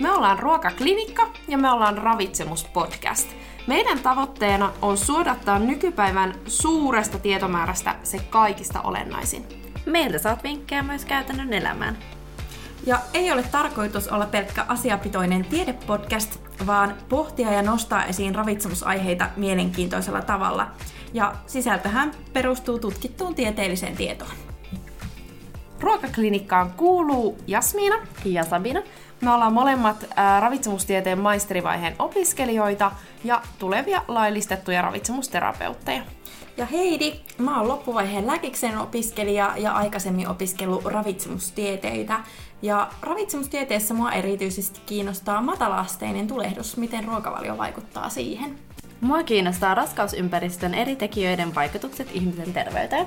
Me ollaan Ruokaklinikka ja me ollaan Ravitsemuspodcast. Meidän tavoitteena on suodattaa nykypäivän suuresta tietomäärästä se kaikista olennaisin. Meiltä saat vinkkejä myös käytännön elämään. Ja ei ole tarkoitus olla pelkkä asiapitoinen tiedepodcast, vaan pohtia ja nostaa esiin ravitsemusaiheita mielenkiintoisella tavalla. Ja sisältöhän perustuu tutkittuun tieteelliseen tietoon. Ruokaklinikkaan kuuluu Jasmiina ja Sabina. Me ollaan molemmat ää, ravitsemustieteen maisterivaiheen opiskelijoita ja tulevia laillistettuja ravitsemusterapeutteja. Ja Heidi, mä oon loppuvaiheen lääkiksen opiskelija ja aikaisemmin opiskellut ravitsemustieteitä. Ja ravitsemustieteessä mua erityisesti kiinnostaa matalaasteinen tulehdus, miten ruokavalio vaikuttaa siihen. Mua kiinnostaa raskausympäristön eri tekijöiden vaikutukset ihmisen terveyteen.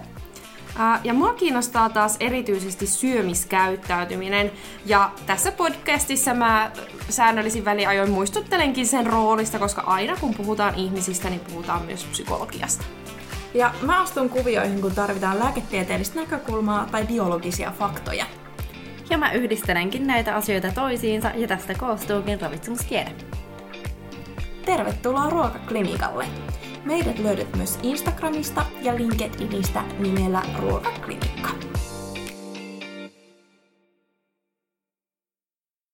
Ja mua kiinnostaa taas erityisesti syömiskäyttäytyminen. Ja tässä podcastissa mä säännöllisin väliajoin muistuttelenkin sen roolista, koska aina kun puhutaan ihmisistä, niin puhutaan myös psykologiasta. Ja mä astun kuvioihin, kun tarvitaan lääketieteellistä näkökulmaa tai biologisia faktoja. Ja mä yhdistelenkin näitä asioita toisiinsa ja tästä koostuukin ravitsemustiede. Tervetuloa Ruokaklinikalle! Meidät löydät myös Instagramista ja LinkedInistä nimellä Ruokaklinikka.